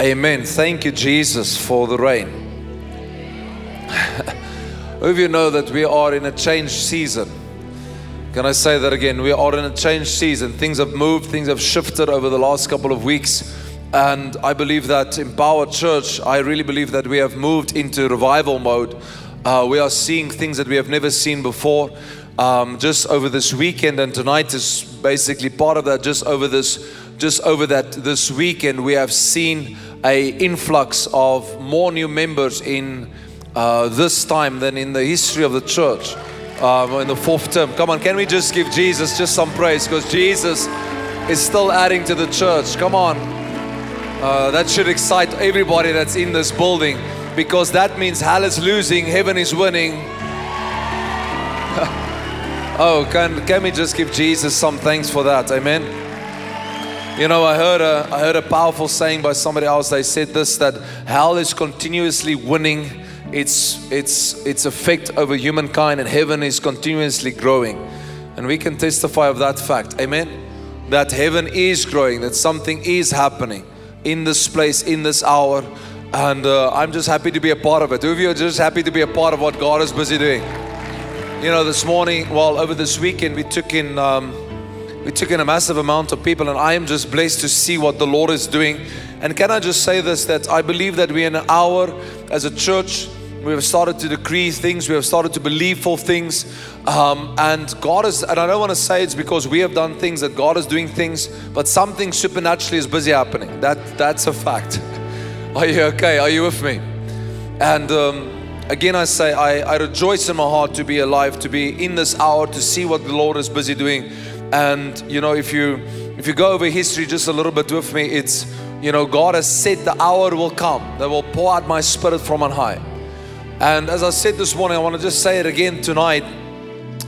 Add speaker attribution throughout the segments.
Speaker 1: Amen. Thank you, Jesus, for the rain. Who of you know that we are in a changed season? Can I say that again? We are in a changed season. Things have moved, things have shifted over the last couple of weeks. And I believe that Empower Church, I really believe that we have moved into revival mode. Uh, we are seeing things that we have never seen before. Um, just over this weekend, and tonight is basically part of that. Just over this, just over that this weekend, we have seen a influx of more new members in uh, this time than in the history of the church um, in the fourth term. Come on, can we just give Jesus just some praise because Jesus is still adding to the church. Come on, uh, that should excite everybody that's in this building because that means hell is losing, heaven is winning. oh, can, can we just give Jesus some thanks for that? Amen. You know, I heard a I heard a powerful saying by somebody else. They said this that hell is continuously winning its its its effect over humankind, and heaven is continuously growing. And we can testify of that fact. Amen. That heaven is growing. That something is happening in this place, in this hour. And uh, I'm just happy to be a part of it. Who of you are just happy to be a part of what God is busy doing? You know, this morning, well, over this weekend, we took in. Um, we took in a massive amount of people, and I am just blessed to see what the Lord is doing. And can I just say this that I believe that we're in an hour as a church. We have started to decree things, we have started to believe for things. Um, and God is, and I don't want to say it's because we have done things that God is doing things, but something supernaturally is busy happening. That, that's a fact. Are you okay? Are you with me? And um, again, I say, I, I rejoice in my heart to be alive, to be in this hour, to see what the Lord is busy doing. And you know, if you if you go over history just a little bit with me, it's you know, God has said the hour will come that will pour out my spirit from on high. And as I said this morning, I want to just say it again tonight.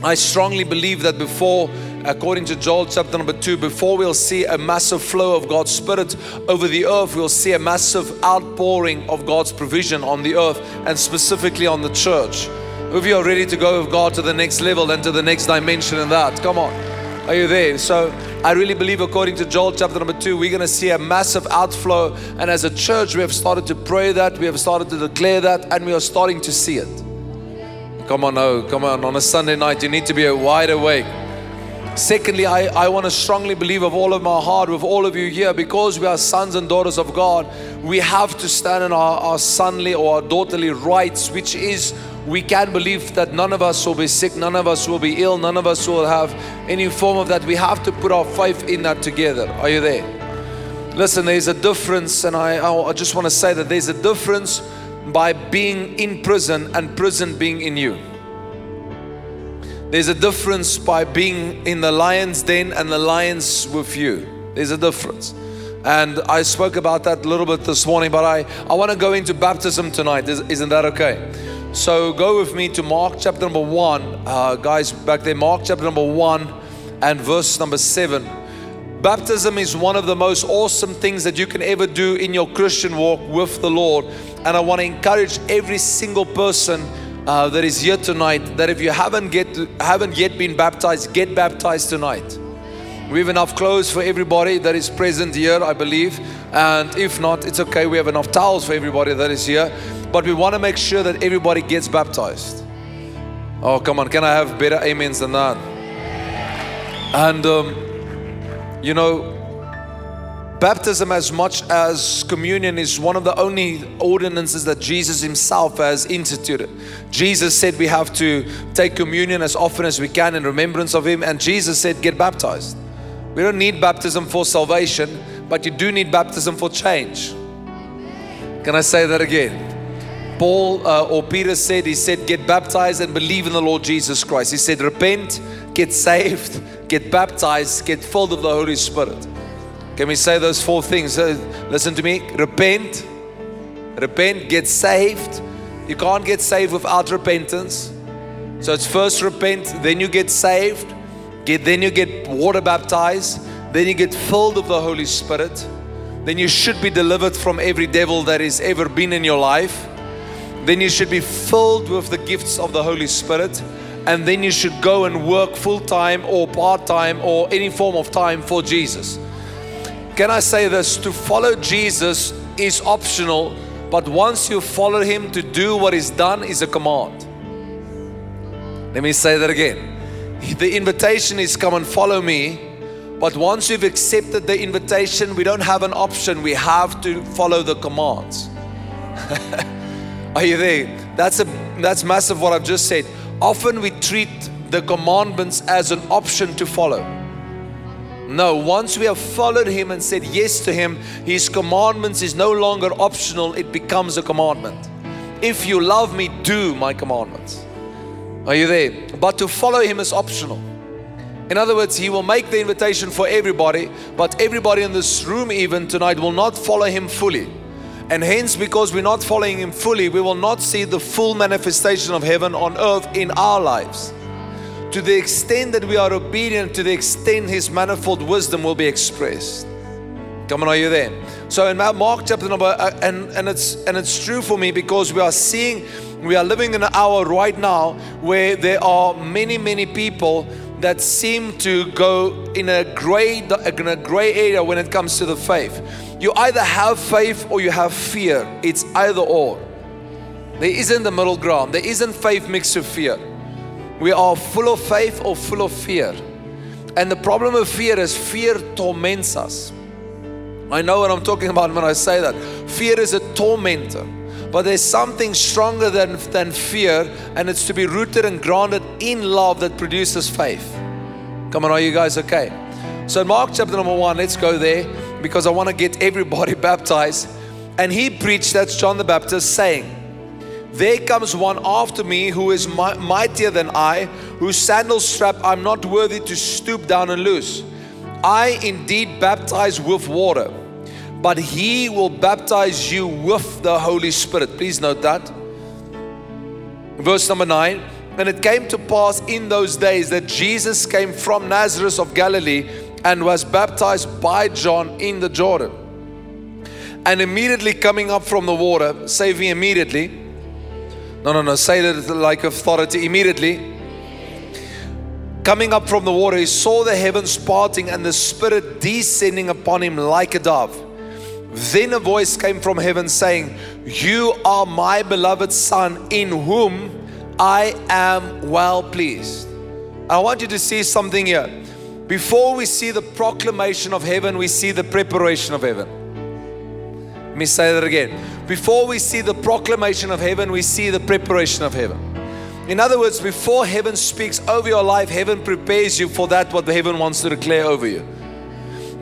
Speaker 1: I strongly believe that before, according to Joel chapter number two, before we'll see a massive flow of God's Spirit over the earth, we'll see a massive outpouring of God's provision on the earth and specifically on the church. If you are ready to go with God to the next level and to the next dimension in that, come on. Are you there? So I really believe, according to Joel chapter number two, we're going to see a massive outflow. And as a church, we have started to pray that, we have started to declare that, and we are starting to see it. Come on, oh, come on. On a Sunday night, you need to be wide awake. Secondly, I, I want to strongly believe of all of my heart, with all of you here, because we are sons and daughters of God, we have to stand in our, our sonly or our daughterly rights, which is we can believe that none of us will be sick, none of us will be ill, none of us will have any form of that. We have to put our faith in that together. Are you there? Listen, there's a difference, and I, I just want to say that there's a difference by being in prison and prison being in you. There's a difference by being in the lion's den and the lions with you. There's a difference. And I spoke about that a little bit this morning, but I, I want to go into baptism tonight. Is, isn't that okay? So go with me to Mark chapter number one. Uh, guys, back there, Mark chapter number one and verse number seven. Baptism is one of the most awesome things that you can ever do in your Christian walk with the Lord. And I want to encourage every single person uh, that is here tonight that if you haven't get haven't yet been baptized, get baptized tonight. We have enough clothes for everybody that is present here, I believe. And if not, it's okay. We have enough towels for everybody that is here but we want to make sure that everybody gets baptized. Oh, come on, can I have better amens than that? And, um, you know, baptism, as much as communion, is one of the only ordinances that Jesus Himself has instituted. Jesus said we have to take communion as often as we can in remembrance of Him, and Jesus said, Get baptized. We don't need baptism for salvation, but you do need baptism for change. Can I say that again? Paul uh, or Peter said, he said, get baptized and believe in the Lord Jesus Christ. He said, repent, get saved, get baptized, get filled with the Holy Spirit. Can we say those four things? Uh, listen to me. Repent, repent, get saved. You can't get saved without repentance. So it's first repent, then you get saved, get, then you get water baptized, then you get filled with the Holy Spirit. Then you should be delivered from every devil that has ever been in your life then you should be filled with the gifts of the Holy Spirit. And then you should go and work full time or part time or any form of time for Jesus. Can I say this? To follow Jesus is optional, but once you follow Him to do what is done is a command. Let me say that again. The invitation is come and follow me. But once you've accepted the invitation, we don't have an option. We have to follow the commands. Are you there? That's a that's massive what I've just said. Often we treat the commandments as an option to follow. No, once we have followed him and said yes to him, his commandments is no longer optional, it becomes a commandment. If you love me, do my commandments. Are you there? But to follow him is optional. In other words, he will make the invitation for everybody, but everybody in this room, even tonight, will not follow him fully. And hence, because we're not following him fully, we will not see the full manifestation of heaven on earth in our lives. To the extent that we are obedient, to the extent his manifold wisdom will be expressed. Come on, are you there? So in Mark chapter number, uh, and, and it's and it's true for me because we are seeing, we are living in an hour right now where there are many, many people that seem to go in a gray in a gray area when it comes to the faith. You either have faith or you have fear. It's either or. There isn't the middle ground. There isn't faith mixed with fear. We are full of faith or full of fear. And the problem of fear is fear torments us. I know what I'm talking about when I say that. Fear is a tormentor. But there's something stronger than, than fear, and it's to be rooted and grounded in love that produces faith. Come on, are you guys okay? So, Mark chapter number one, let's go there because I want to get everybody baptized. And he preached, that's John the Baptist, saying, there comes one after me who is mightier than I, whose sandal strap I'm not worthy to stoop down and loose. I indeed baptize with water, but he will baptize you with the Holy Spirit. Please note that. Verse number nine. And it came to pass in those days that Jesus came from Nazareth of Galilee and was baptized by John in the Jordan. And immediately coming up from the water, save me immediately no, no, no. Say that like authority immediately. Coming up from the water, he saw the heavens parting and the Spirit descending upon him like a dove. Then a voice came from heaven saying, You are my beloved Son, in whom I am well pleased. I want you to see something here. Before we see the proclamation of heaven, we see the preparation of heaven. Let me say that again. Before we see the proclamation of heaven, we see the preparation of heaven. In other words, before heaven speaks over your life, heaven prepares you for that what heaven wants to declare over you.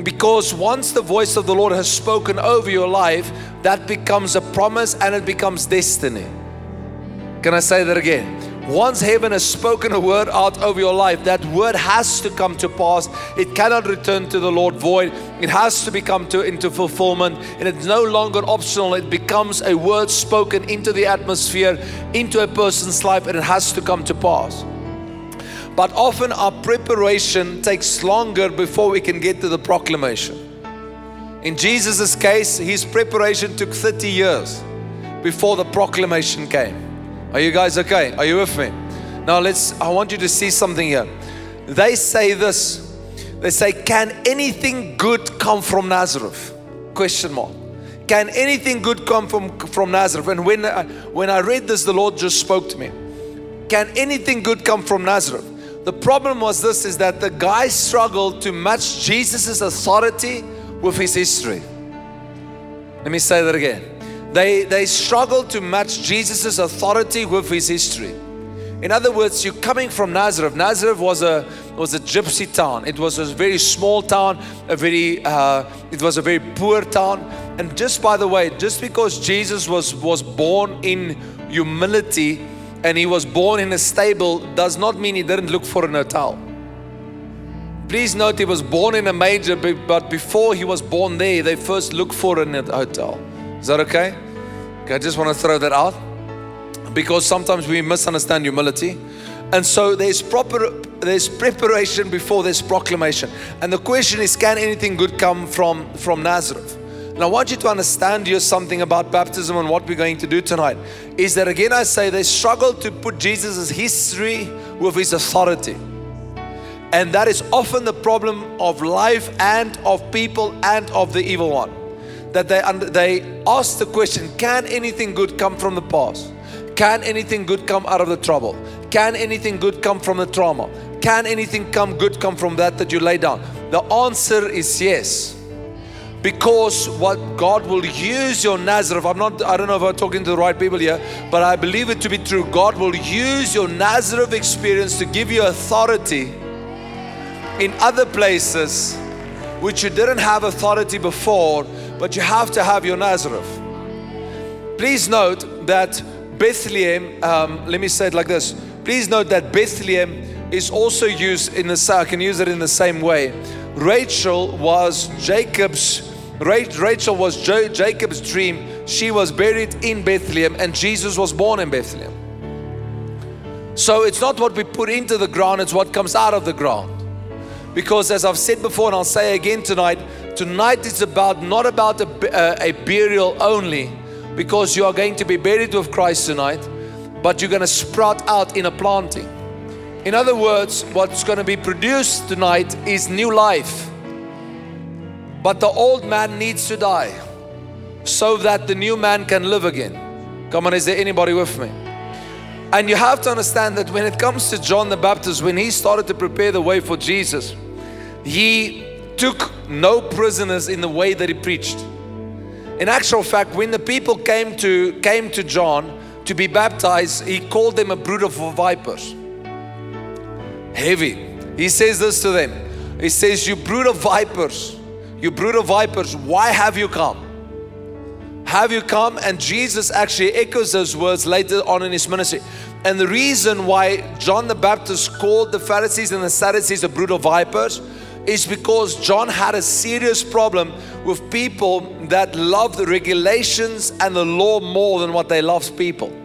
Speaker 1: Because once the voice of the Lord has spoken over your life, that becomes a promise and it becomes destiny. Can I say that again? Once heaven has spoken a word out over your life, that word has to come to pass. It cannot return to the Lord void. It has to become to, into fulfillment. And it's no longer optional. It becomes a word spoken into the atmosphere, into a person's life, and it has to come to pass. But often our preparation takes longer before we can get to the proclamation. In Jesus' case, his preparation took 30 years before the proclamation came. Are you guys okay? Are you with me? Now let's I want you to see something here. They say this. They say, Can anything good come from Nazareth? Question mark. Can anything good come from, from Nazareth? And when I, when I read this, the Lord just spoke to me. Can anything good come from Nazareth? The problem was this is that the guy struggled to match Jesus' authority with his history. Let me say that again. They, they struggled to match Jesus' authority with his history. In other words, you're coming from Nazareth. Nazareth was a was a gypsy town. It was a very small town, a very uh, it was a very poor town. And just by the way, just because Jesus was was born in humility and he was born in a stable does not mean he didn't look for an hotel. Please note he was born in a major, but before he was born there, they first looked for an hotel. Is that okay? okay? I just want to throw that out because sometimes we misunderstand humility. And so there's proper there's preparation before there's proclamation. And the question is can anything good come from from Nazareth? And I want you to understand here something about baptism and what we're going to do tonight. Is that again I say they struggle to put Jesus' history with his authority. And that is often the problem of life and of people and of the evil one that they, they ask the question can anything good come from the past? Can anything good come out of the trouble? Can anything good come from the trauma? Can anything come good come from that that you lay down? The answer is yes. Because what God will use your Nazareth, I'm not, I don't know if I'm talking to the right people here, but I believe it to be true. God will use your Nazareth experience to give you authority in other places which you didn't have authority before, but you have to have your Nazareth. Please note that Bethlehem, um, let me say it like this. Please note that Bethlehem is also used in the I can use it in the same way. Rachel was Jacob's Rachel was Jacob's dream. She was buried in Bethlehem and Jesus was born in Bethlehem. So it's not what we put into the ground, it's what comes out of the ground. Because as I've said before and I'll say again tonight, tonight is about not about a, a, uh, a burial only because you are going to be buried with Christ tonight, but you're going to sprout out in a planting. In other words, what's going to be produced tonight is new life. But the old man needs to die so that the new man can live again. Come on, is there anybody with me? And you have to understand that when it comes to John the Baptist, when he started to prepare the way for Jesus, he took no prisoners in the way that he preached. In actual fact, when the people came to came to John to be baptized, he called them a brood of vipers. Heavy. He says this to them. He says, "You brood of vipers." You brood of vipers, why have you come? Have you come? And Jesus actually echoes those words later on in his ministry. And the reason why John the Baptist called the Pharisees and the Sadducees a brood of vipers is because John had a serious problem with people that love the regulations and the law more than what they love people.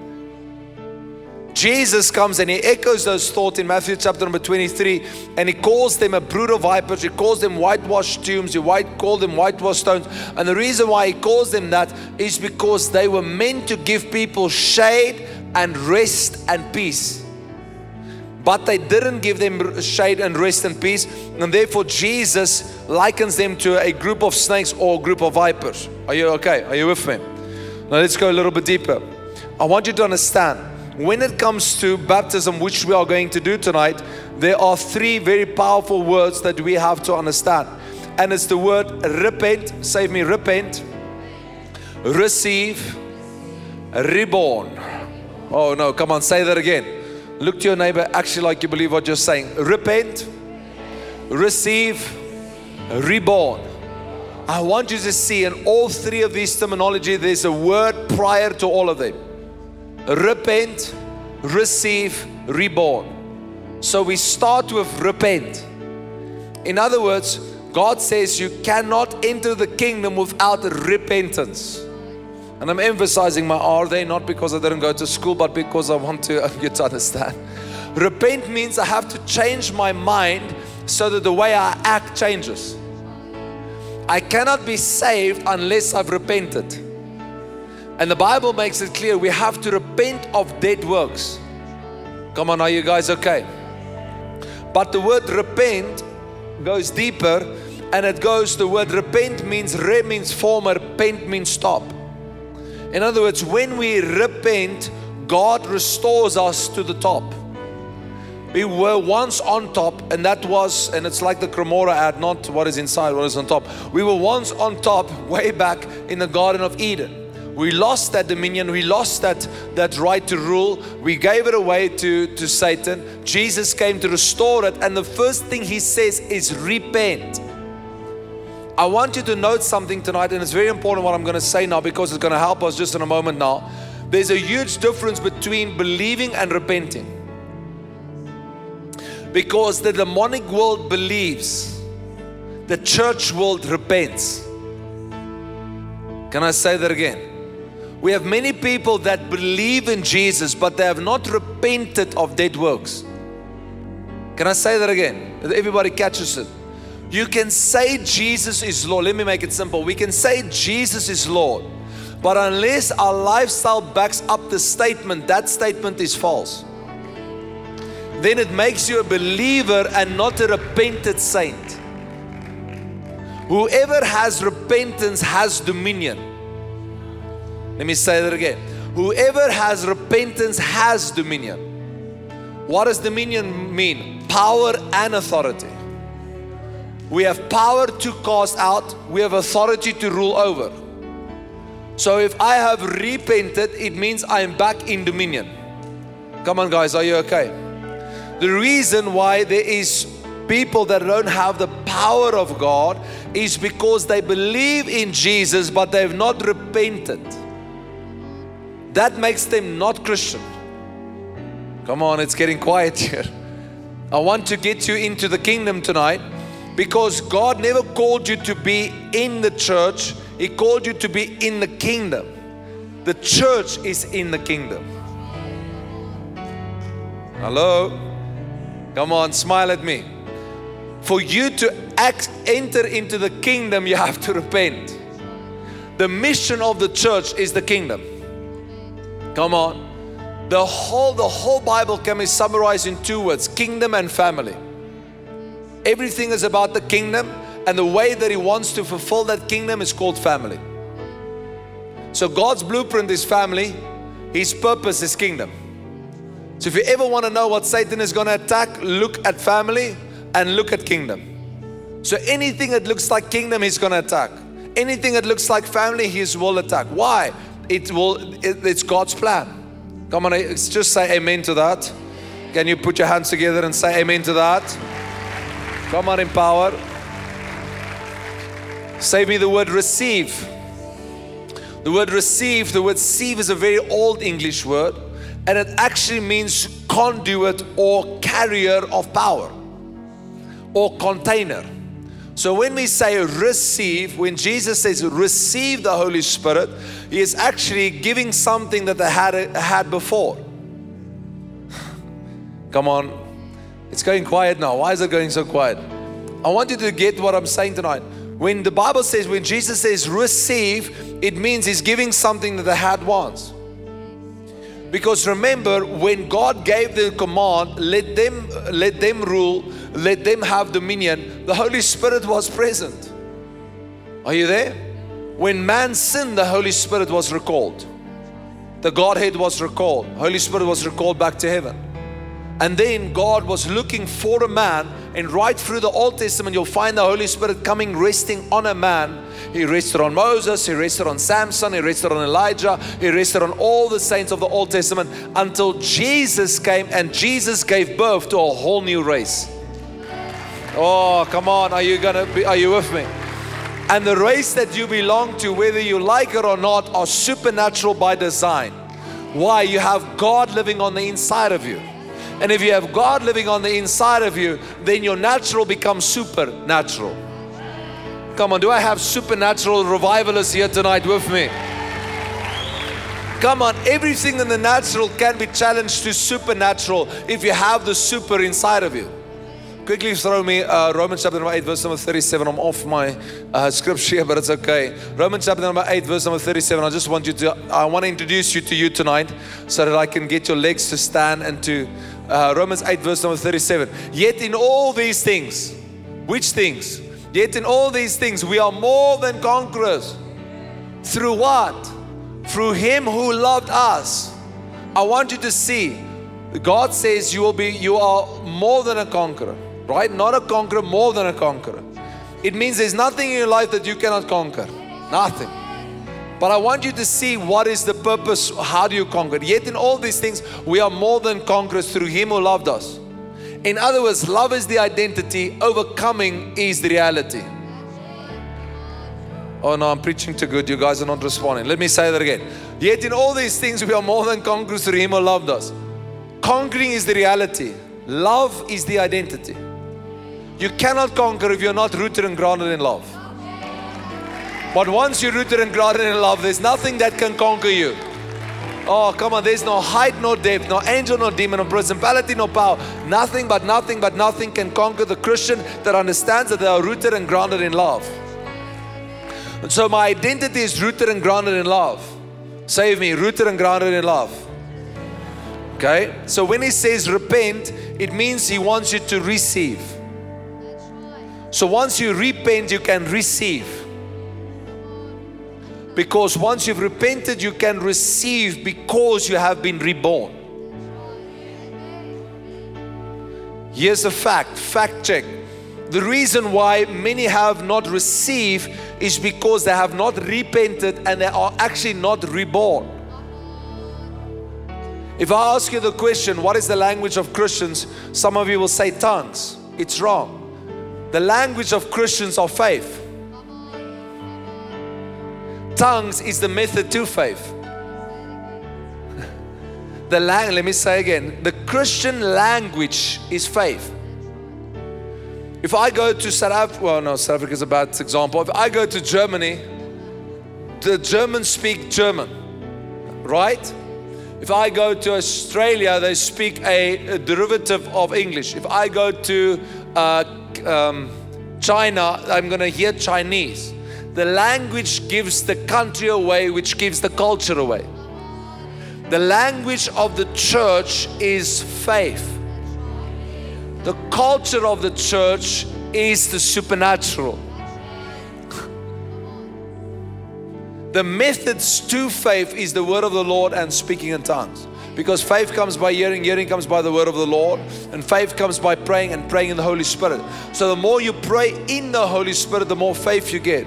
Speaker 1: Jesus comes and he echoes those thoughts in Matthew chapter number 23 and he calls them a brood of vipers. He calls them whitewashed tombs. He white, called them whitewashed stones. And the reason why he calls them that is because they were meant to give people shade and rest and peace. But they didn't give them shade and rest and peace. And therefore, Jesus likens them to a group of snakes or a group of vipers. Are you okay? Are you with me? Now, let's go a little bit deeper. I want you to understand when it comes to baptism, which we are going to do tonight, there are three very powerful words that we have to understand. And it's the word repent, save me, repent, receive, reborn. Oh no, come on, say that again. Look to your neighbor, actually, like you believe what you're saying. Repent, receive, reborn. I want you to see in all three of these terminology, there's a word prior to all of them repent, receive, reborn. So we start with repent. In other words, God says you cannot enter the kingdom without repentance. And I'm emphasizing my are they not because I didn't go to school, but because I want to you to understand. Repent means I have to change my mind so that the way I act changes. I cannot be saved unless I've repented. And the Bible makes it clear we have to repent of dead works. Come on, are you guys okay? But the word repent goes deeper and it goes the word repent means re means former, pent means stop. In other words, when we repent, God restores us to the top. We were once on top, and that was, and it's like the Cremora ad, not what is inside, what is on top. We were once on top way back in the Garden of Eden. We lost that dominion. We lost that, that right to rule. We gave it away to, to Satan. Jesus came to restore it. And the first thing he says is repent. I want you to note something tonight, and it's very important what I'm going to say now because it's going to help us just in a moment now. There's a huge difference between believing and repenting. Because the demonic world believes, the church world repents. Can I say that again? We have many people that believe in Jesus, but they have not repented of dead works. Can I say that again? Everybody catches it. You can say Jesus is Lord. Let me make it simple. We can say Jesus is Lord, but unless our lifestyle backs up the statement, that statement is false. Then it makes you a believer and not a repented saint. Whoever has repentance has dominion. Let me say that again. Whoever has repentance has dominion. What does dominion mean? Power and authority. We have power to cast out, we have authority to rule over. So if I have repented, it means I am back in dominion. Come on, guys, are you okay? The reason why there is people that don't have the power of God is because they believe in Jesus but they've not repented. That makes them not Christian. Come on, it's getting quiet here. I want to get you into the kingdom tonight because God never called you to be in the church, He called you to be in the kingdom. The church is in the kingdom. Hello? Come on, smile at me. For you to act, enter into the kingdom, you have to repent. The mission of the church is the kingdom. Come on. The whole the whole Bible can be summarized in two words: kingdom and family. Everything is about the kingdom, and the way that He wants to fulfill that kingdom is called family. So God's blueprint is family, His purpose is kingdom. So if you ever want to know what Satan is going to attack, look at family and look at kingdom. So anything that looks like kingdom, he's going to attack. Anything that looks like family, he will attack. Why? It will. It, it's God's plan. Come on, just say amen to that. Can you put your hands together and say amen to that? Come on, empower. Say me the word receive. The word receive, the word sieve is a very old English word, and it actually means conduit or carrier of power or container. So when we say receive, when Jesus says receive the Holy Spirit, He is actually giving something that they had, had before. Come on. It's going quiet now. Why is it going so quiet? I want you to get what I'm saying tonight. When the Bible says, when Jesus says receive, it means He's giving something that they had once. Because remember, when God gave the command, let them let them rule, let them have dominion, the Holy Spirit was present. Are you there? When man sinned, the Holy Spirit was recalled. The Godhead was recalled. Holy Spirit was recalled back to heaven. And then God was looking for a man, and right through the Old Testament, you'll find the Holy Spirit coming, resting on a man. He rested on Moses, he rested on Samson, he rested on Elijah, he rested on all the saints of the Old Testament until Jesus came and Jesus gave birth to a whole new race. Oh, come on, are you gonna be, are you with me? And the race that you belong to, whether you like it or not, are supernatural by design. Why? You have God living on the inside of you. And if you have God living on the inside of you, then your natural becomes supernatural. Come on, do I have supernatural revivalists here tonight with me? Come on, everything in the natural can be challenged to supernatural if you have the super inside of you. Quickly throw me uh, Romans chapter number 8, verse number 37. I'm off my uh, scripture, here, but it's okay. Romans chapter number 8, verse number 37. I just want you to, I want to introduce you to you tonight so that I can get your legs to stand and to uh, Romans 8, verse number 37. Yet in all these things, which things? Yet in all these things, we are more than conquerors. Through what? Through Him who loved us. I want you to see, God says you will be, you are more than a conqueror, right? Not a conqueror, more than a conqueror. It means there's nothing in your life that you cannot conquer. Nothing. But I want you to see what is the purpose. How do you conquer? Yet in all these things, we are more than conquerors through Him who loved us. In other words, love is the identity, overcoming is the reality. Oh no, I'm preaching too good. You guys are not responding. Let me say that again. Yet in all these things, we are more than conquerors through Him who loved us. Conquering is the reality, love is the identity. You cannot conquer if you're not rooted and grounded in love. But once you're rooted and grounded in love, there's nothing that can conquer you. Oh, come on, there's no height, no depth, no angel, no demon, no principality, no power. Nothing but nothing but nothing can conquer the Christian that understands that they are rooted and grounded in love. And so my identity is rooted and grounded in love. Save me, rooted and grounded in love. Okay? So when he says repent, it means he wants you to receive. So once you repent, you can receive. Because once you've repented, you can receive because you have been reborn. Here's a fact fact check. The reason why many have not received is because they have not repented and they are actually not reborn. If I ask you the question, what is the language of Christians? Some of you will say tongues. It's wrong. The language of Christians are faith. Tongues is the method to faith. the lang- let me say again, the Christian language is faith. If I go to South Africa, well, no, South Africa is a bad example. If I go to Germany, the Germans speak German, right? If I go to Australia, they speak a, a derivative of English. If I go to uh, um, China, I'm going to hear Chinese. The language gives the country away, which gives the culture away. The language of the church is faith. The culture of the church is the supernatural. The methods to faith is the word of the Lord and speaking in tongues. Because faith comes by hearing, hearing comes by the word of the Lord, and faith comes by praying and praying in the Holy Spirit. So the more you pray in the Holy Spirit, the more faith you get.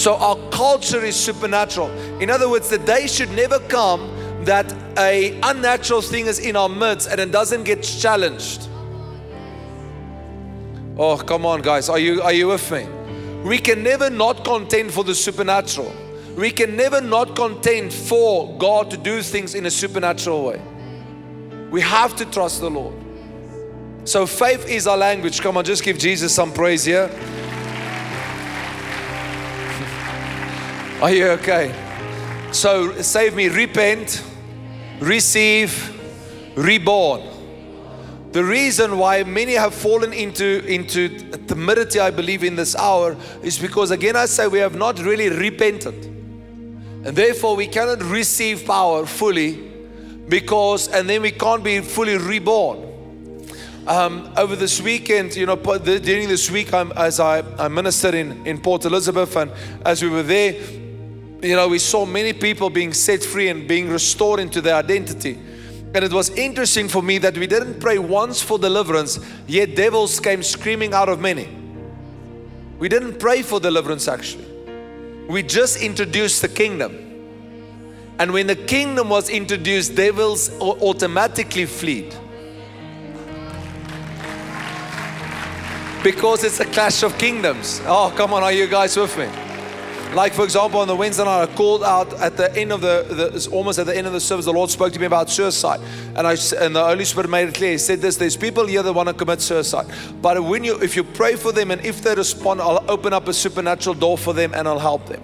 Speaker 1: So our culture is supernatural. In other words, the day should never come that a unnatural thing is in our midst and it doesn't get challenged. Oh, come on, guys. Are you are you with me? We can never not contend for the supernatural. We can never not contend for God to do things in a supernatural way. We have to trust the Lord. So faith is our language. Come on, just give Jesus some praise here. Are you okay? So save me, repent, receive, reborn. The reason why many have fallen into, into timidity, I believe, in this hour is because, again, I say we have not really repented. And therefore, we cannot receive power fully because, and then we can't be fully reborn. Um, over this weekend, you know, during this week, I'm, as I, I ministered in, in Port Elizabeth, and as we were there, you know, we saw many people being set free and being restored into their identity. And it was interesting for me that we didn't pray once for deliverance, yet devils came screaming out of many. We didn't pray for deliverance actually. We just introduced the kingdom. And when the kingdom was introduced, devils automatically fled. Because it's a clash of kingdoms. Oh, come on, are you guys with me? Like, for example, on the Wednesday night, I called out at the end of the, the almost at the end of the service, the Lord spoke to me about suicide. And, I, and the Holy Spirit made it clear. He said this there's people here that want to commit suicide. But when you, if you pray for them and if they respond, I'll open up a supernatural door for them and I'll help them.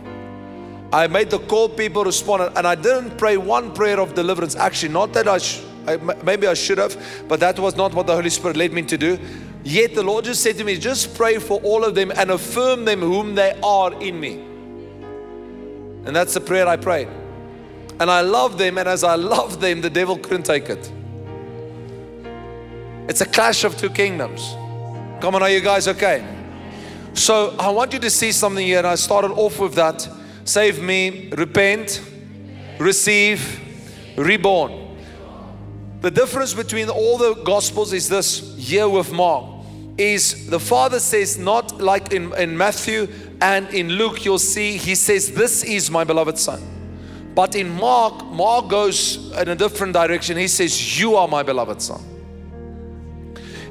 Speaker 1: I made the call, people responded, and I didn't pray one prayer of deliverance. Actually, not that I, sh- I maybe I should have, but that was not what the Holy Spirit led me to do. Yet the Lord just said to me, just pray for all of them and affirm them whom they are in me. And that's the prayer I prayed. And I loved them, and as I loved them, the devil couldn't take it. It's a clash of two kingdoms. Come on, are you guys okay? So I want you to see something here, and I started off with that. Save me, repent, receive, reborn. The difference between all the gospels is this here with Mark is the father says not like in, in Matthew and in Luke, you'll see he says, This is my beloved son. But in Mark, Mark goes in a different direction. He says, You are my beloved son.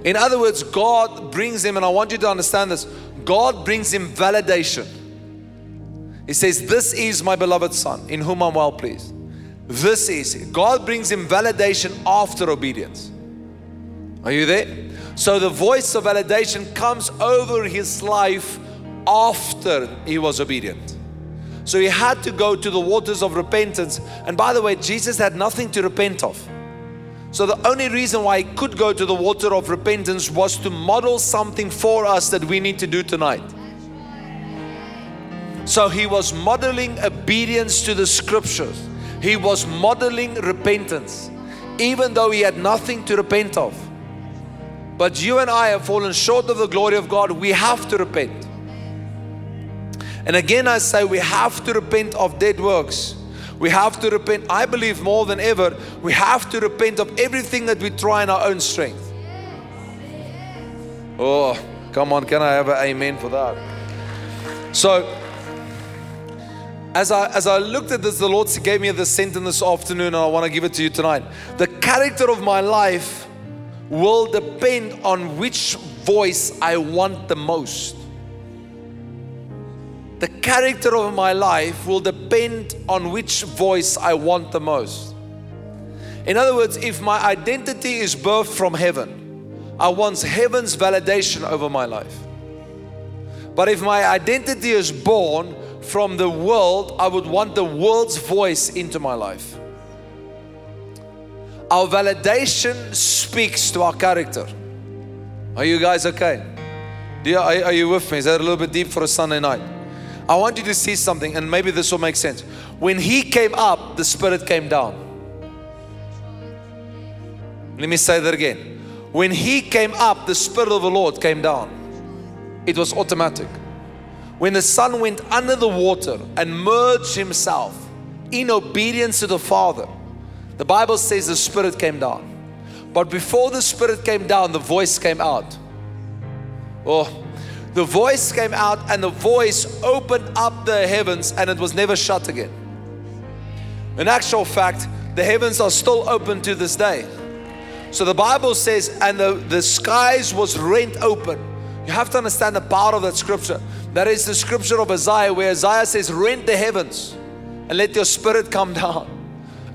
Speaker 1: In other words, God brings him, and I want you to understand this God brings him validation. He says, This is my beloved son, in whom I'm well pleased. This is it. God brings him validation after obedience. Are you there? So the voice of validation comes over his life after he was obedient. So he had to go to the waters of repentance. And by the way, Jesus had nothing to repent of. So the only reason why he could go to the water of repentance was to model something for us that we need to do tonight. So he was modeling obedience to the scriptures. He was modeling repentance, even though he had nothing to repent of. But you and I have fallen short of the glory of God. We have to repent. And again, I say we have to repent of dead works. We have to repent. I believe more than ever, we have to repent of everything that we try in our own strength. Oh, come on, can I have an amen for that? So, as I, as I looked at this, the Lord gave me this sentence this afternoon, and I want to give it to you tonight. The character of my life will depend on which voice I want the most. The character of my life will depend on which voice I want the most. In other words, if my identity is birthed from heaven, I want heaven's validation over my life. But if my identity is born from the world, I would want the world's voice into my life. Our validation speaks to our character. Are you guys okay? You, are, are you with me? Is that a little bit deep for a Sunday night? I want you to see something, and maybe this will make sense. When he came up, the Spirit came down. Let me say that again. When he came up, the Spirit of the Lord came down. It was automatic. When the Son went under the water and merged himself in obedience to the Father, the Bible says the Spirit came down. But before the Spirit came down, the voice came out. Oh, the voice came out, and the voice opened up the heavens, and it was never shut again. In actual fact, the heavens are still open to this day. So the Bible says, and the, the skies was rent open. You have to understand the power of that scripture. That is the scripture of Isaiah, where Isaiah says, Rent the heavens and let your spirit come down.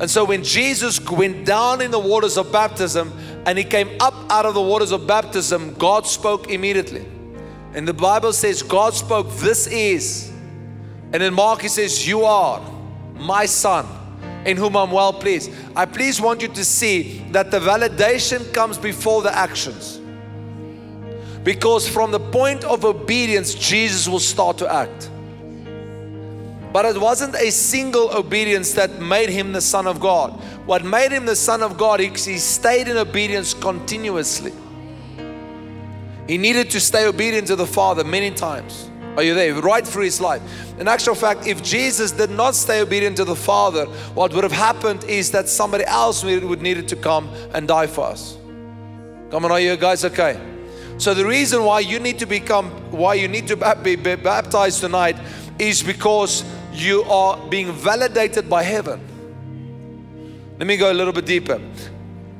Speaker 1: And so when Jesus went down in the waters of baptism and he came up out of the waters of baptism, God spoke immediately. And the Bible says, God spoke, This is. And in Mark, he says, You are my son in whom I'm well pleased. I please want you to see that the validation comes before the actions. Because from the point of obedience, Jesus will start to act. But it wasn't a single obedience that made him the Son of God. What made him the Son of God, he, he stayed in obedience continuously. He needed to stay obedient to the Father many times. Are you there? Right through his life. In actual fact, if Jesus did not stay obedient to the Father, what would have happened is that somebody else would needed to come and die for us. Come on, are you guys okay? So the reason why you need to become, why you need to be baptized tonight is because you are being validated by heaven. Let me go a little bit deeper.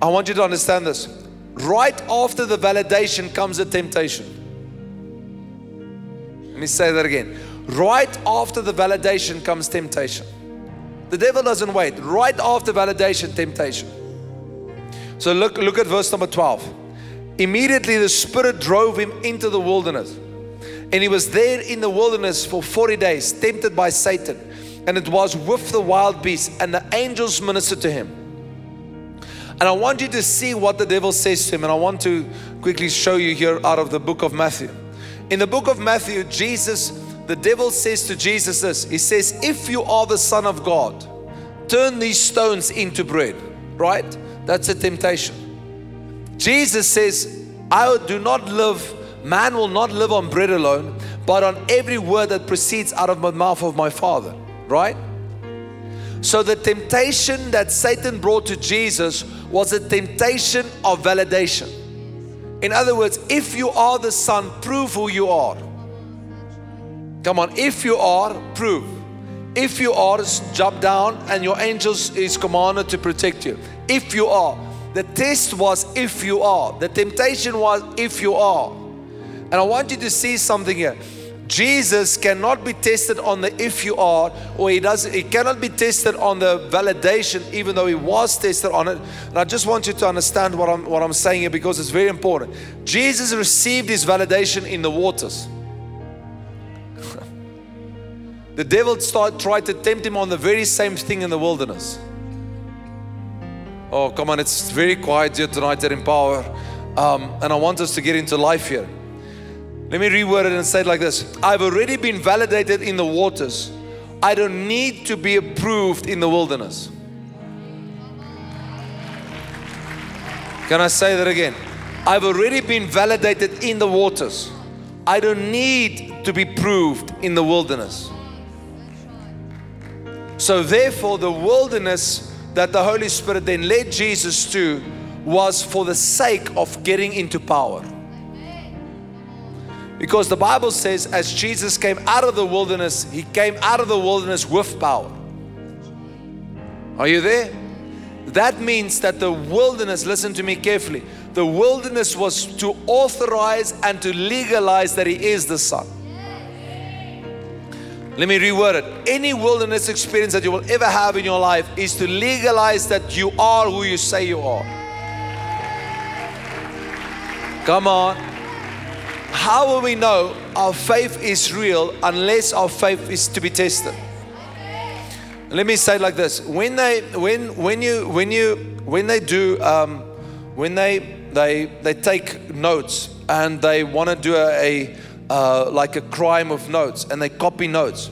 Speaker 1: I want you to understand this right after the validation comes a temptation. Let me say that again. Right after the validation comes temptation. The devil doesn't wait. Right after validation, temptation. So look, look at verse number 12. Immediately the Spirit drove him into the wilderness. And he was there in the wilderness for 40 days, tempted by Satan. And it was with the wild beasts, and the angels ministered to him. And I want you to see what the devil says to him. And I want to quickly show you here out of the book of Matthew. In the book of Matthew, Jesus, the devil says to Jesus this He says, If you are the Son of God, turn these stones into bread. Right? That's a temptation. Jesus says, I do not live, man will not live on bread alone, but on every word that proceeds out of the mouth of my Father. Right? So the temptation that Satan brought to Jesus was a temptation of validation. In other words, if you are the Son, prove who you are. Come on, if you are, prove. If you are, jump down and your angels is commanded to protect you. If you are. The test was if you are. The temptation was if you are. And I want you to see something here. Jesus cannot be tested on the if you are, or he does he cannot be tested on the validation, even though he was tested on it. And I just want you to understand what I'm what I'm saying here because it's very important. Jesus received his validation in the waters. the devil tried to tempt him on the very same thing in the wilderness. Oh, come on, it's very quiet here tonight at Empower. Um, and I want us to get into life here. Let me reword it and say it like this I've already been validated in the waters. I don't need to be approved in the wilderness. Can I say that again? I've already been validated in the waters. I don't need to be proved in the wilderness. So, therefore, the wilderness that the Holy Spirit then led Jesus to was for the sake of getting into power. Because the Bible says, as Jesus came out of the wilderness, he came out of the wilderness with power. Are you there? That means that the wilderness, listen to me carefully, the wilderness was to authorize and to legalize that he is the Son. Let me reword it. Any wilderness experience that you will ever have in your life is to legalize that you are who you say you are. Come on. How will we know our faith is real unless our faith is to be tested? Let me say it like this: when they, when, when you, when you, when they do, um, when they, they, they take notes and they want to do a, a uh, like a crime of notes and they copy notes.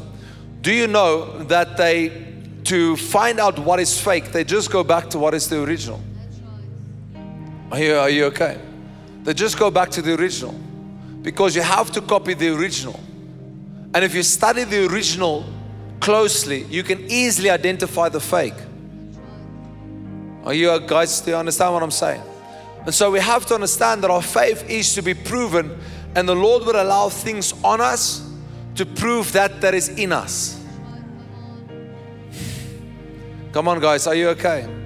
Speaker 1: Do you know that they, to find out what is fake, they just go back to what is the original? Are you, are you okay? They just go back to the original because you have to copy the original. And if you study the original closely, you can easily identify the fake. Are you guys, do you understand what I'm saying? And so we have to understand that our faith is to be proven, and the Lord will allow things on us to prove that that is in us. Come on, guys, are you okay?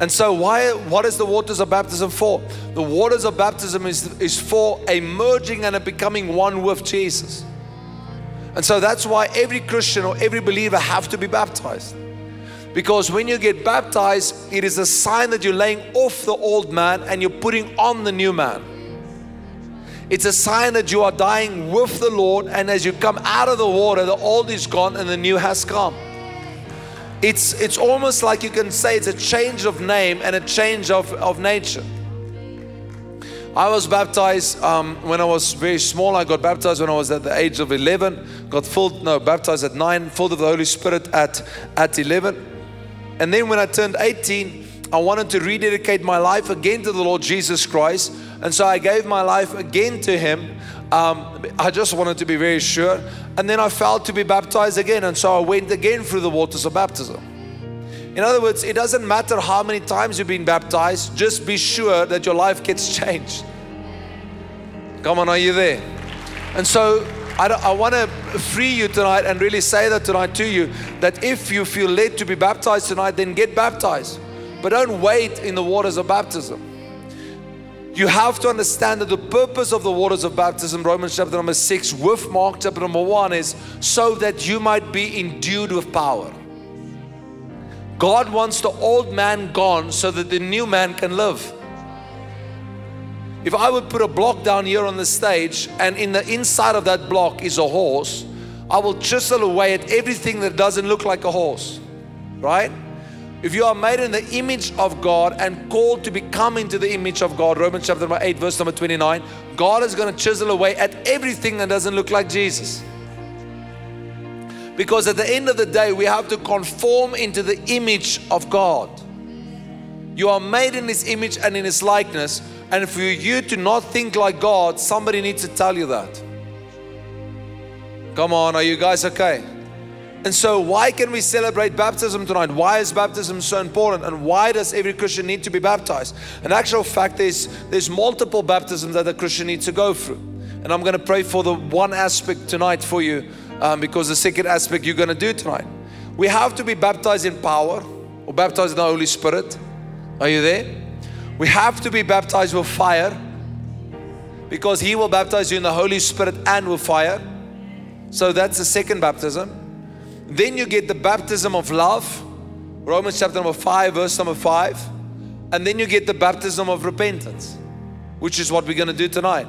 Speaker 1: And so, why? What is the waters of baptism for? The waters of baptism is, is for a merging and a becoming one with Jesus. And so that's why every Christian or every believer have to be baptized. Because when you get baptized, it is a sign that you're laying off the old man and you're putting on the new man. It's a sign that you are dying with the Lord, and as you come out of the water, the old is gone and the new has come. It's, it's almost like you can say it's a change of name and a change of, of nature. I was baptized um, when I was very small. I got baptized when I was at the age of 11. Got filled, no, baptized at 9, filled with the Holy Spirit at, at 11. And then when I turned 18, I wanted to rededicate my life again to the Lord Jesus Christ. And so I gave my life again to Him. Um, I just wanted to be very sure. And then I felt to be baptized again. And so I went again through the waters of baptism. In other words, it doesn't matter how many times you've been baptized, just be sure that your life gets changed. Come on, are you there? And so I, I want to free you tonight and really say that tonight to you that if you feel led to be baptized tonight, then get baptized. But don't wait in the waters of baptism. You have to understand that the purpose of the waters of baptism, Romans chapter number 6, with Mark chapter number 1, is so that you might be endued with power. God wants the old man gone so that the new man can live. If I would put a block down here on the stage and in the inside of that block is a horse, I will chisel away at everything that doesn't look like a horse. Right? If you are made in the image of God and called to become into the image of God, Romans chapter number 8, verse number 29, God is going to chisel away at everything that doesn't look like Jesus. Because at the end of the day, we have to conform into the image of God. You are made in His image and in His likeness. And for you to not think like God, somebody needs to tell you that. Come on, are you guys okay? And so, why can we celebrate baptism tonight? Why is baptism so important? And why does every Christian need to be baptized? In actual fact, there's, there's multiple baptisms that a Christian needs to go through. And I'm going to pray for the one aspect tonight for you um, because the second aspect you're going to do tonight. We have to be baptized in power or baptized in the Holy Spirit. Are you there? We have to be baptized with fire because He will baptize you in the Holy Spirit and with fire. So that's the second baptism. Then you get the baptism of love, Romans chapter number 5, verse number 5. And then you get the baptism of repentance, which is what we're going to do tonight.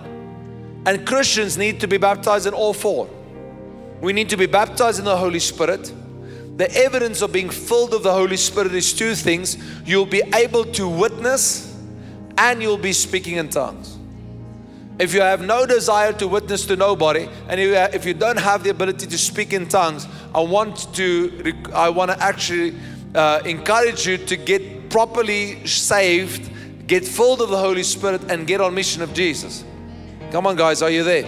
Speaker 1: And Christians need to be baptized in all four. We need to be baptized in the Holy Spirit. The evidence of being filled of the Holy Spirit is two things you'll be able to witness and you'll be speaking in tongues. If you have no desire to witness to nobody, and if you don't have the ability to speak in tongues, I want to I want to actually uh, encourage you to get properly saved, get filled of the Holy Spirit, and get on mission of Jesus. Come on, guys, are you there?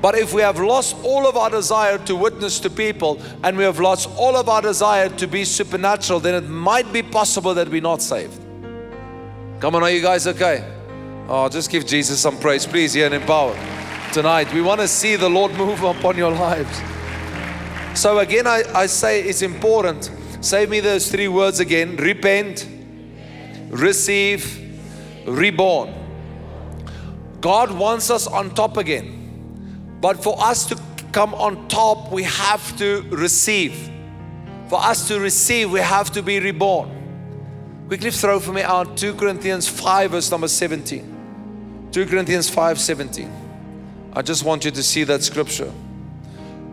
Speaker 1: But if we have lost all of our desire to witness to people and we have lost all of our desire to be supernatural, then it might be possible that we're not saved. Come on, are you guys okay? Oh, just give Jesus some praise, please, here in Empower tonight. We want to see the Lord move upon your lives. So, again, I, I say it's important. Say me those three words again repent, receive, reborn. God wants us on top again. But for us to come on top, we have to receive. For us to receive, we have to be reborn. Quickly throw for me out 2 Corinthians 5, verse number 17. 2 Corinthians 5 17. I just want you to see that scripture.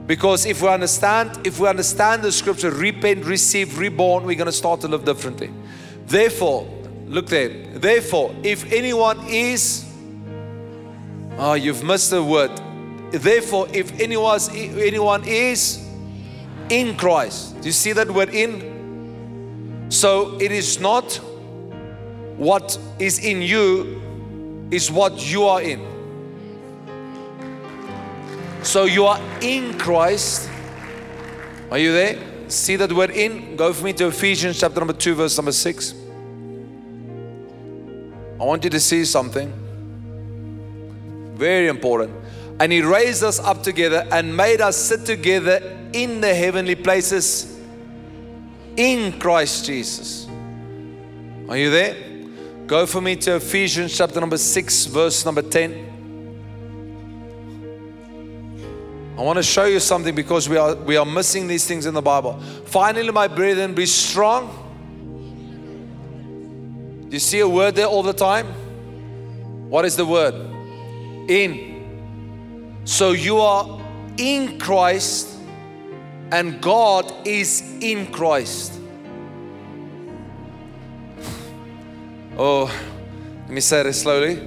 Speaker 1: Because if we understand, if we understand the scripture, repent, receive, reborn, we're going to start to live differently. Therefore, look there. Therefore, if anyone is, oh, you've missed the word. Therefore, if anyone, anyone is in Christ, do you see that word in? So it is not what is in you, is what you are in. So you are in Christ. Are you there? See that word in? Go for me to Ephesians chapter number 2, verse number 6. I want you to see something very important. And He raised us up together and made us sit together in the heavenly places in Christ Jesus. Are you there? Go for me to Ephesians chapter number 6, verse number 10. I want to show you something because we are we are missing these things in the Bible. Finally, my brethren, be strong. Do you see a word there all the time? What is the word? In. So you are in Christ and God is in Christ. Oh, let me say it slowly.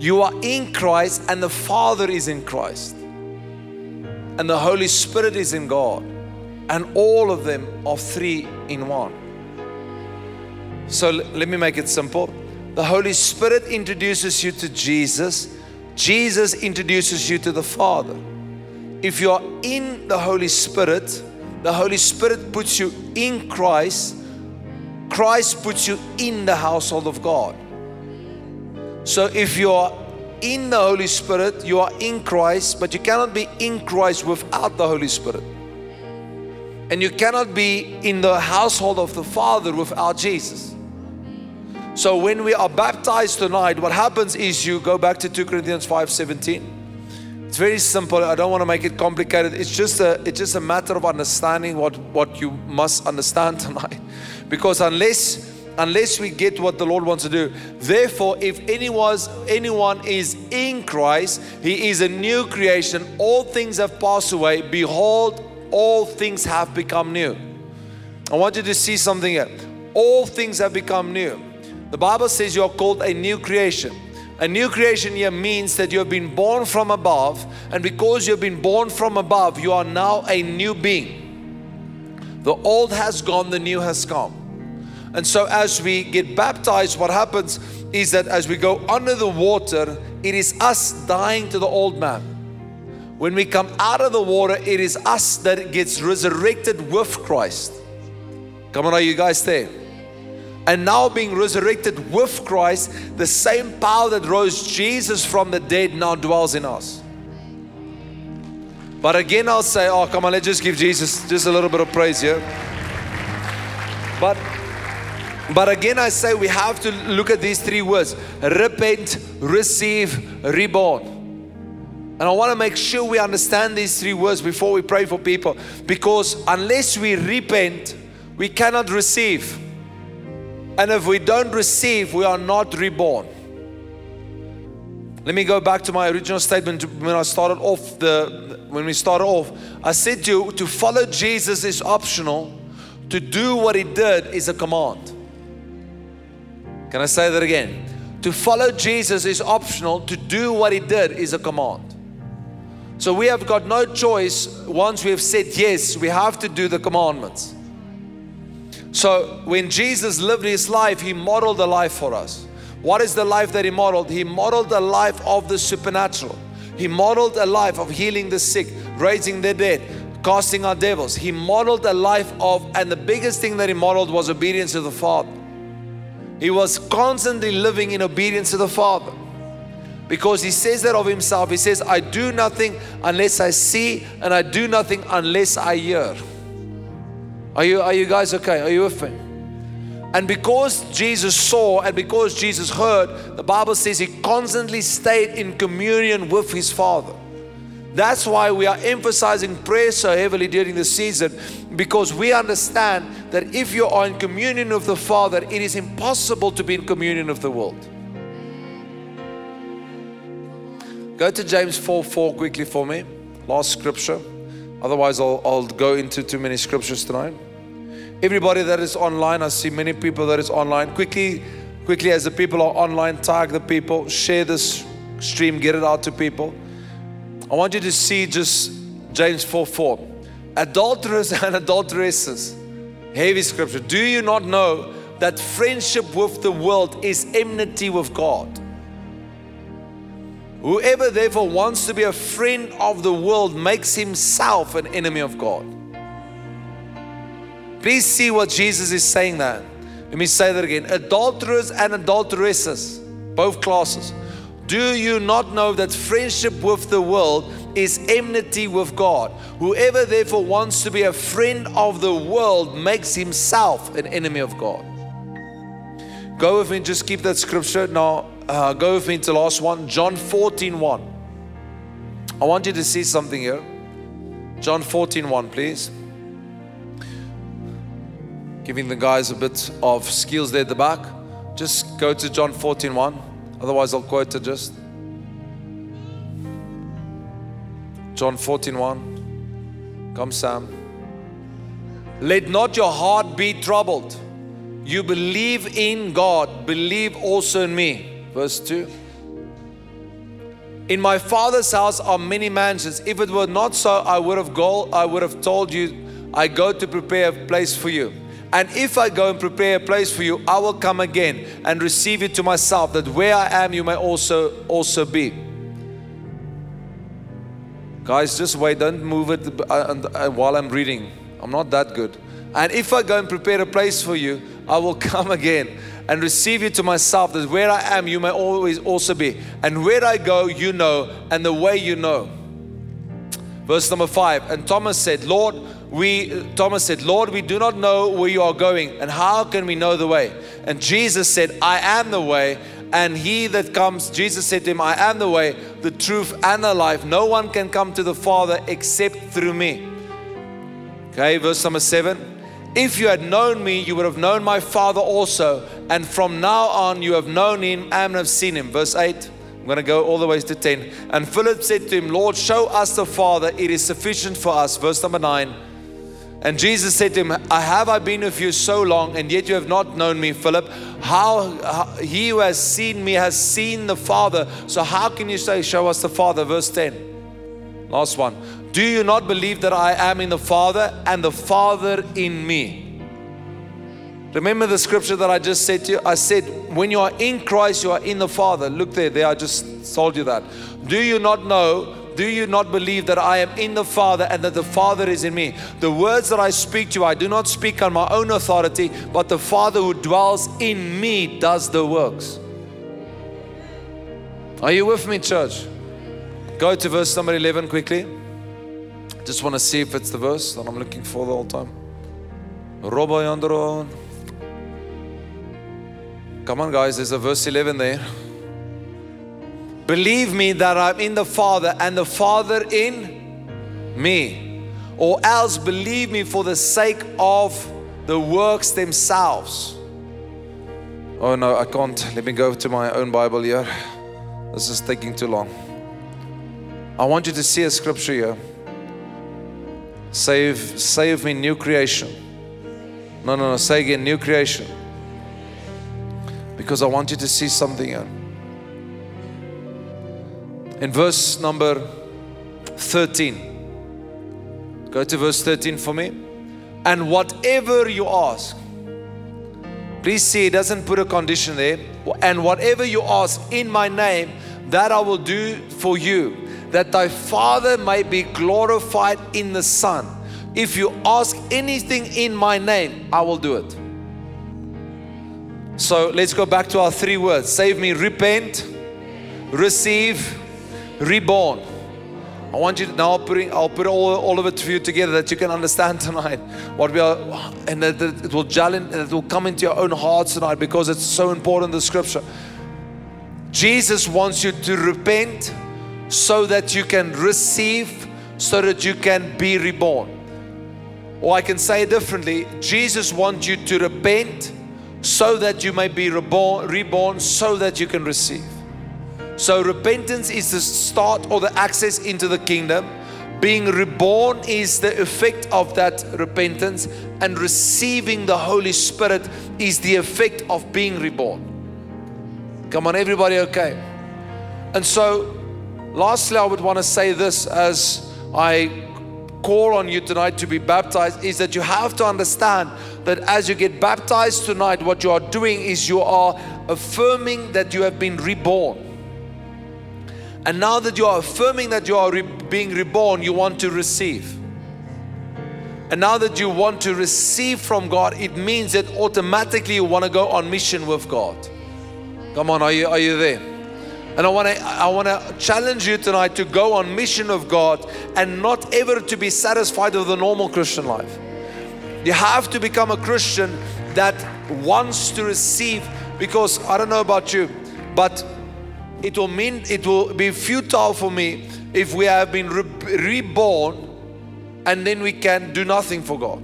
Speaker 1: You are in Christ and the Father is in Christ. And the Holy Spirit is in God. And all of them are three in one. So let me make it simple. The Holy Spirit introduces you to Jesus Jesus introduces you to the Father. If you are in the Holy Spirit, the Holy Spirit puts you in Christ, Christ puts you in the household of God. So if you are in the Holy Spirit, you are in Christ, but you cannot be in Christ without the Holy Spirit. And you cannot be in the household of the Father without Jesus. So when we are baptized tonight, what happens is you go back to 2 Corinthians 5:17. It's very simple. I don't want to make it complicated. It's just a it's just a matter of understanding what what you must understand tonight. Because unless unless we get what the Lord wants to do. Therefore, if anyone anyone is in Christ, he is a new creation. All things have passed away. Behold, all things have become new. I want you to see something here. All things have become new. The Bible says you are called a new creation. A new creation here means that you have been born from above, and because you have been born from above, you are now a new being. The old has gone, the new has come. And so, as we get baptized, what happens is that as we go under the water, it is us dying to the old man. When we come out of the water, it is us that gets resurrected with Christ. Come on, are you guys there? And now being resurrected with Christ, the same power that rose Jesus from the dead now dwells in us. But again, I'll say, oh, come on, let's just give Jesus just a little bit of praise here. But but again, I say we have to look at these three words repent, receive, reborn. And I want to make sure we understand these three words before we pray for people because unless we repent, we cannot receive. And if we don't receive, we are not reborn. Let me go back to my original statement when I started off the when we started off. I said to you to follow Jesus is optional. To do what he did is a command. Can I say that again? To follow Jesus is optional. To do what he did is a command. So we have got no choice once we have said yes, we have to do the commandments. So when Jesus lived his life, he modeled a life for us. What is the life that he modeled? He modeled a life of the supernatural. He modeled a life of healing the sick, raising the dead, casting out devils. He modeled a life of, and the biggest thing that he modeled was obedience to the Father. He was constantly living in obedience to the Father. Because he says that of himself. He says, I do nothing unless I see, and I do nothing unless I hear. Are you, are you guys okay? Are you with me? And because Jesus saw and because Jesus heard, the Bible says he constantly stayed in communion with his Father. That's why we are emphasizing prayer so heavily during the season because we understand that if you are in communion with the Father, it is impossible to be in communion with the world. Go to James 4 4 quickly for me. Last scripture. Otherwise, I'll, I'll go into too many scriptures tonight. Everybody that is online, I see many people that is online. Quickly, quickly, as the people are online, tag the people, share this stream, get it out to people. I want you to see just James 4 4. Adulterers and adulteresses. Heavy scripture. Do you not know that friendship with the world is enmity with God? Whoever therefore wants to be a friend of the world makes himself an enemy of God. Please see what Jesus is saying there. Let me say that again. Adulterers and adulteresses, both classes. Do you not know that friendship with the world is enmity with God? Whoever therefore wants to be a friend of the world makes himself an enemy of God. Go with me, just keep that scripture. Now, uh, go with me to the last one, John 14 1. I want you to see something here. John 14 1, please. Giving the guys a bit of skills there at the back. Just go to John 14 1. Otherwise, I'll quote it just. John 14 1. Come, Sam. Let not your heart be troubled. You believe in God, believe also in me. Verse 2. In my father's house are many mansions. If it were not so, I would have go, I would have told you, I go to prepare a place for you. And if I go and prepare a place for you, I will come again and receive you to myself, that where I am, you may also also be. Guys, just wait. Don't move it uh, uh, while I'm reading. I'm not that good. And if I go and prepare a place for you, I will come again and receive you to myself, that where I am, you may always also be. And where I go, you know, and the way you know. Verse number five. And Thomas said, Lord, we Thomas said, Lord, we do not know where you are going, and how can we know the way? And Jesus said, I am the way, and he that comes, Jesus said to him, I am the way, the truth, and the life. No one can come to the Father except through me. Okay, verse number seven. If you had known me, you would have known my Father also. And from now on, you have known him and have seen him. Verse 8. I'm going to go all the way to 10. And Philip said to him, Lord, show us the Father. It is sufficient for us. Verse number 9. And Jesus said to him, I have I been with you so long, and yet you have not known me, Philip. How, how, he who has seen me has seen the Father. So how can you say, Show us the Father? Verse 10. Last one. Do you not believe that I am in the Father and the Father in me? Remember the scripture that I just said to you? I said, when you are in Christ, you are in the Father. Look there, there, I just told you that. Do you not know do you not believe that I am in the Father and that the Father is in me? The words that I speak to you, I do not speak on my own authority, but the Father who dwells in me does the works. Are you with me, church? Go to verse number 11 quickly. Just want to see if it's the verse that I'm looking for the whole time. Come on, guys, there's a verse 11 there. Believe me that I'm in the Father and the Father in me. Or else believe me for the sake of the works themselves. Oh no, I can't. Let me go to my own Bible here. This is taking too long. I want you to see a scripture here. Save, save me, new creation. No, no, no. Say again, new creation. Because I want you to see something here. In verse number 13. Go to verse 13 for me. And whatever you ask, Please see, it doesn't put a condition there. And whatever you ask in my name, that I will do for you, that thy Father may be glorified in the Son. If you ask anything in my name, I will do it. So let's go back to our three words save me, repent, receive, reborn. I want you to now putting I'll put all, all of it for you together that you can understand tonight what we are and that, that it will and it will come into your own hearts tonight because it's so important the scripture. Jesus wants you to repent so that you can receive, so that you can be reborn. Or I can say it differently Jesus wants you to repent so that you may be reborn, reborn so that you can receive. So, repentance is the start or the access into the kingdom. Being reborn is the effect of that repentance, and receiving the Holy Spirit is the effect of being reborn. Come on, everybody, okay? And so, lastly, I would want to say this as I call on you tonight to be baptized is that you have to understand that as you get baptized tonight, what you are doing is you are affirming that you have been reborn. And now that you are affirming that you are re- being reborn, you want to receive. And now that you want to receive from God, it means that automatically you want to go on mission with God. Come on, are you, are you there? And I want to I want to challenge you tonight to go on mission of God and not ever to be satisfied with the normal Christian life. You have to become a Christian that wants to receive because I don't know about you, but it will mean it will be futile for me if we have been re- reborn and then we can do nothing for God.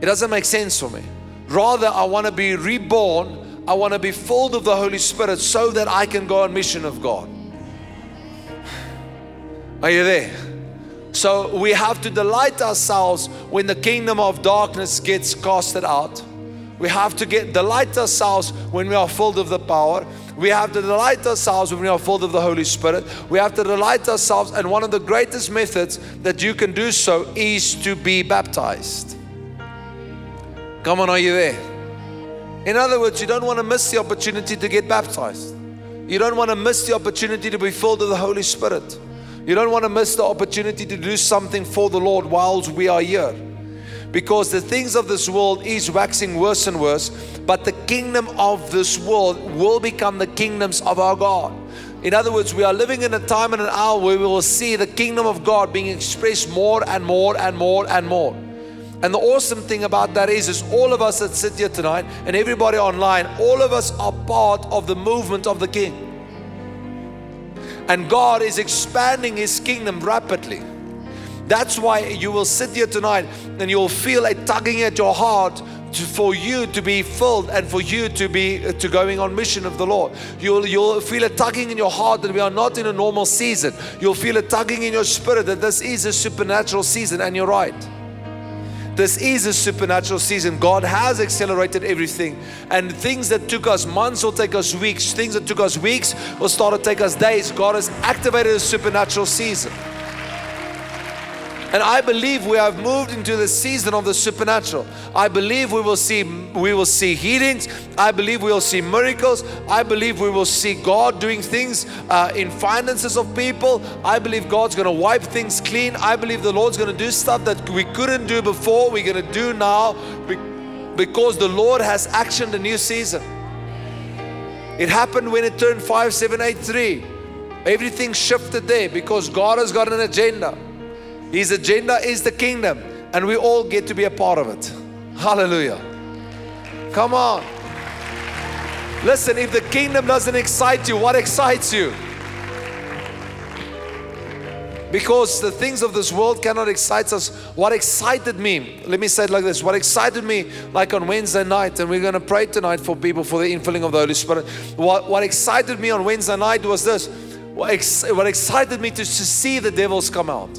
Speaker 1: It doesn't make sense for me. Rather, I want to be reborn. I want to be filled of the Holy Spirit so that I can go on mission of God. Are you there? So we have to delight ourselves when the kingdom of darkness gets casted out. We have to get delight ourselves when we are filled of the power. We have to delight ourselves when we are filled of the Holy Spirit. We have to delight ourselves, and one of the greatest methods that you can do so is to be baptized. Come on, are you there? In other words, you don't want to miss the opportunity to get baptized. You don't want to miss the opportunity to be filled with the Holy Spirit. You don't want to miss the opportunity to do something for the Lord whilst we are here because the things of this world is waxing worse and worse but the kingdom of this world will become the kingdoms of our god in other words we are living in a time and an hour where we will see the kingdom of god being expressed more and more and more and more and the awesome thing about that is, is all of us that sit here tonight and everybody online, all of us are part of the movement of the King. And God is expanding His kingdom rapidly. That's why you will sit here tonight and you'll feel a tugging at your heart to, for you to be filled and for you to be uh, to going on mission of the Lord. You'll you'll feel a tugging in your heart that we are not in a normal season. You'll feel a tugging in your spirit that this is a supernatural season, and you're right. This is a supernatural season. God has accelerated everything. And things that took us months will take us weeks. Things that took us weeks will start to take us days. God has activated a supernatural season. And I believe we have moved into the season of the supernatural. I believe we will see we will see healings. I believe we will see miracles. I believe we will see God doing things uh, in finances of people. I believe God's going to wipe things clean. I believe the Lord's going to do stuff that we couldn't do before. We're going to do now because the Lord has actioned a new season. It happened when it turned 5783. Everything shifted there because God has got an agenda. His agenda is the kingdom, and we all get to be a part of it. Hallelujah. Come on. Listen, if the kingdom doesn't excite you, what excites you? Because the things of this world cannot excite us. What excited me, let me say it like this what excited me, like on Wednesday night, and we're going to pray tonight for people for the infilling of the Holy Spirit. What, what excited me on Wednesday night was this what, ex, what excited me to, to see the devils come out.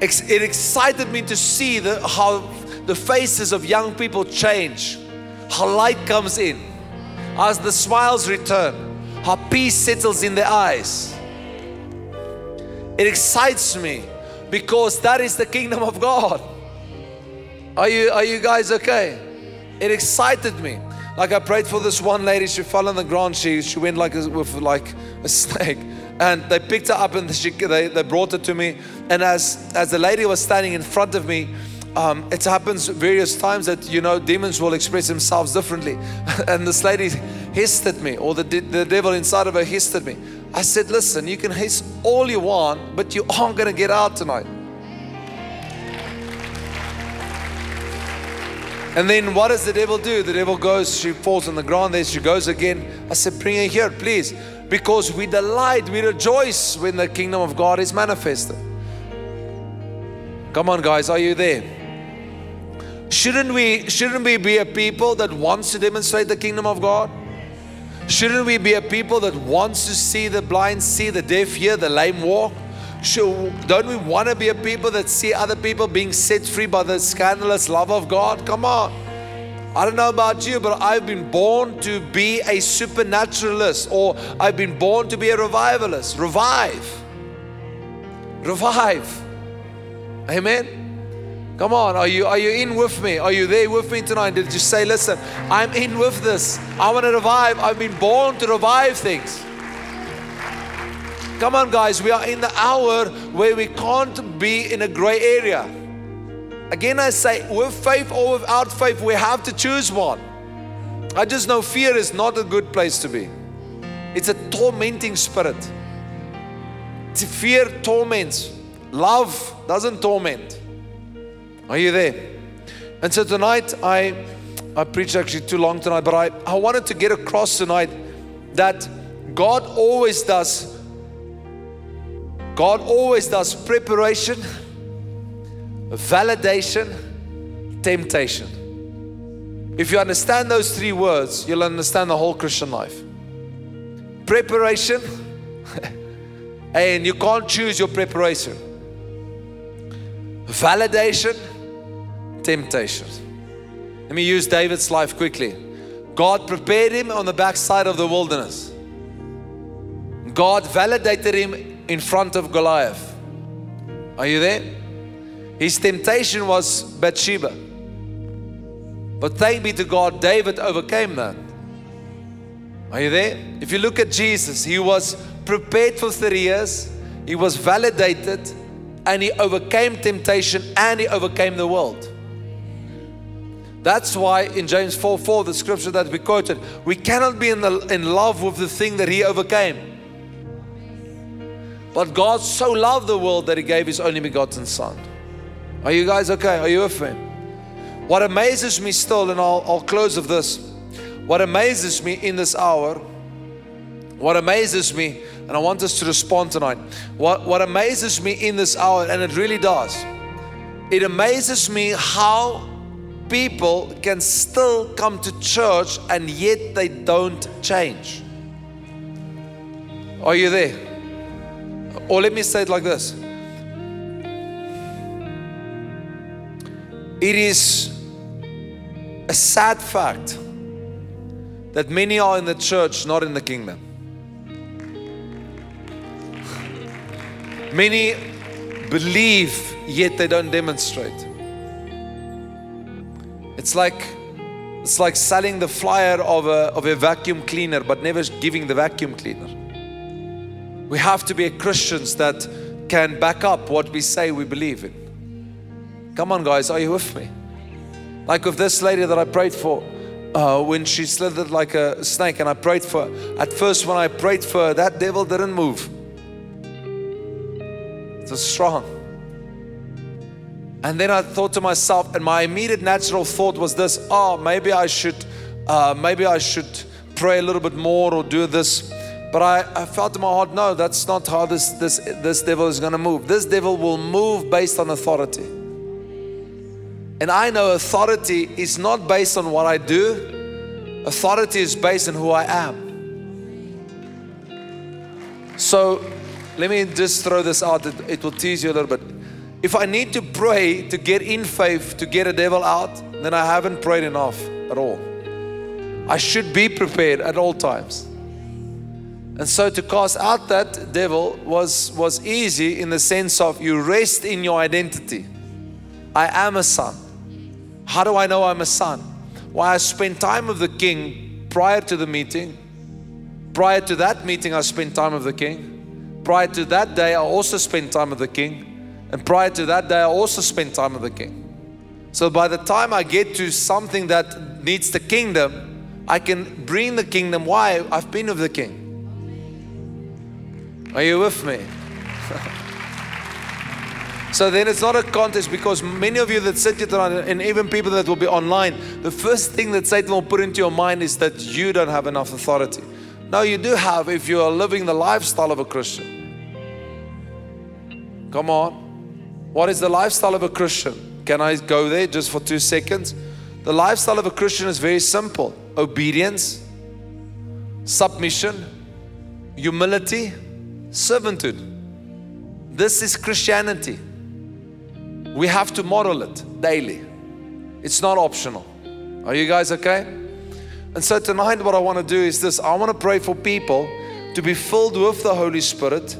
Speaker 1: It excited me to see the, how the faces of young people change, how light comes in, as the smiles return, how peace settles in their eyes. It excites me because that is the kingdom of God. Are you, are you guys okay? It excited me. Like I prayed for this one lady, she fell on the ground. She, she went like a, with like a snake. And they picked her up and she, they, they brought her to me. And as, as the lady was standing in front of me, um, it happens various times that you know demons will express themselves differently. and this lady hissed at me, or the, the devil inside of her hissed at me. I said, Listen, you can hiss all you want, but you aren't going to get out tonight. And then what does the devil do? The devil goes, she falls on the ground, there she goes again. I said, Bring her here, please. Because we delight, we rejoice when the kingdom of God is manifested. Come on, guys, are you there? Shouldn't we shouldn't we be a people that wants to demonstrate the kingdom of God? Shouldn't we be a people that wants to see the blind see, the deaf hear, the lame walk? Should, don't we want to be a people that see other people being set free by the scandalous love of God? Come on. I don't know about you, but I've been born to be a supernaturalist or I've been born to be a revivalist. Revive. Revive. Amen. Come on, are you are you in with me? Are you there with me tonight? Did you say, listen, I'm in with this. I want to revive. I've been born to revive things. Come on, guys, we are in the hour where we can't be in a gray area. Again, I say, with faith or without faith, we have to choose one. I just know fear is not a good place to be, it's a tormenting spirit. Fear torments, love doesn't torment. Are you there? And so tonight, I I preached actually too long tonight, but I, I wanted to get across tonight that God always does God always does preparation, validation, temptation. If you understand those three words, you'll understand the whole Christian life. Preparation, and you can't choose your preparation. Validation, temptation. Let me use David's life quickly. God prepared him on the backside of the wilderness. God validated him in front of Goliath. Are you there? His temptation was Bathsheba. But thank be to God, David overcame that. Are you there? If you look at Jesus, he was prepared for three years, he was validated, and he overcame temptation and he overcame the world. That's why in James 4 4, the scripture that we quoted, we cannot be in, the, in love with the thing that he overcame. But God so loved the world that He gave His only begotten Son. Are you guys okay? Are you with me? What amazes me still, and I'll, I'll close with this. What amazes me in this hour, what amazes me, and I want us to respond tonight. What, what amazes me in this hour, and it really does, it amazes me how people can still come to church and yet they don't change. Are you there? Or let me say it like this it is a sad fact that many are in the church, not in the kingdom. Many believe, yet they don't demonstrate. It's like it's like selling the flyer of a, of a vacuum cleaner, but never giving the vacuum cleaner. We have to be Christians that can back up what we say we believe in. Come on, guys, are you with me? Like with this lady that I prayed for, uh, when she slithered like a snake, and I prayed for her. At first, when I prayed for her, that devil didn't move. It was strong. And then I thought to myself, and my immediate natural thought was this: Oh, maybe I should, uh, maybe I should pray a little bit more or do this. But I, I felt in my heart, no, that's not how this, this, this devil is going to move. This devil will move based on authority. And I know authority is not based on what I do, authority is based on who I am. So let me just throw this out, it, it will tease you a little bit. If I need to pray to get in faith to get a devil out, then I haven't prayed enough at all. I should be prepared at all times. And so to cast out that devil was, was easy in the sense of you rest in your identity. I am a son. How do I know I'm a son? Why I spent time with the king prior to the meeting. Prior to that meeting, I spent time with the king. Prior to that day, I also spent time with the king. And prior to that day, I also spent time with the king. So by the time I get to something that needs the kingdom, I can bring the kingdom. Why? I've been with the king. Are you with me? So then it's not a contest because many of you that sit here tonight, and even people that will be online, the first thing that Satan will put into your mind is that you don't have enough authority. No, you do have if you are living the lifestyle of a Christian. Come on. What is the lifestyle of a Christian? Can I go there just for two seconds? The lifestyle of a Christian is very simple obedience, submission, humility, servanthood. This is Christianity. We have to model it daily. It's not optional. Are you guys okay? And so tonight, what I want to do is this I want to pray for people to be filled with the Holy Spirit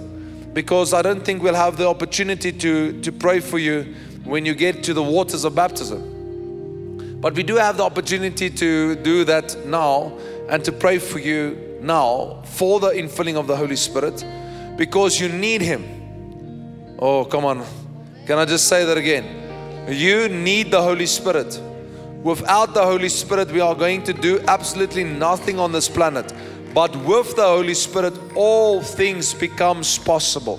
Speaker 1: because I don't think we'll have the opportunity to, to pray for you when you get to the waters of baptism. But we do have the opportunity to do that now and to pray for you now for the infilling of the Holy Spirit because you need Him. Oh, come on. Can I just say that again? You need the Holy Spirit. Without the Holy Spirit, we are going to do absolutely nothing on this planet. But with the Holy Spirit, all things becomes possible.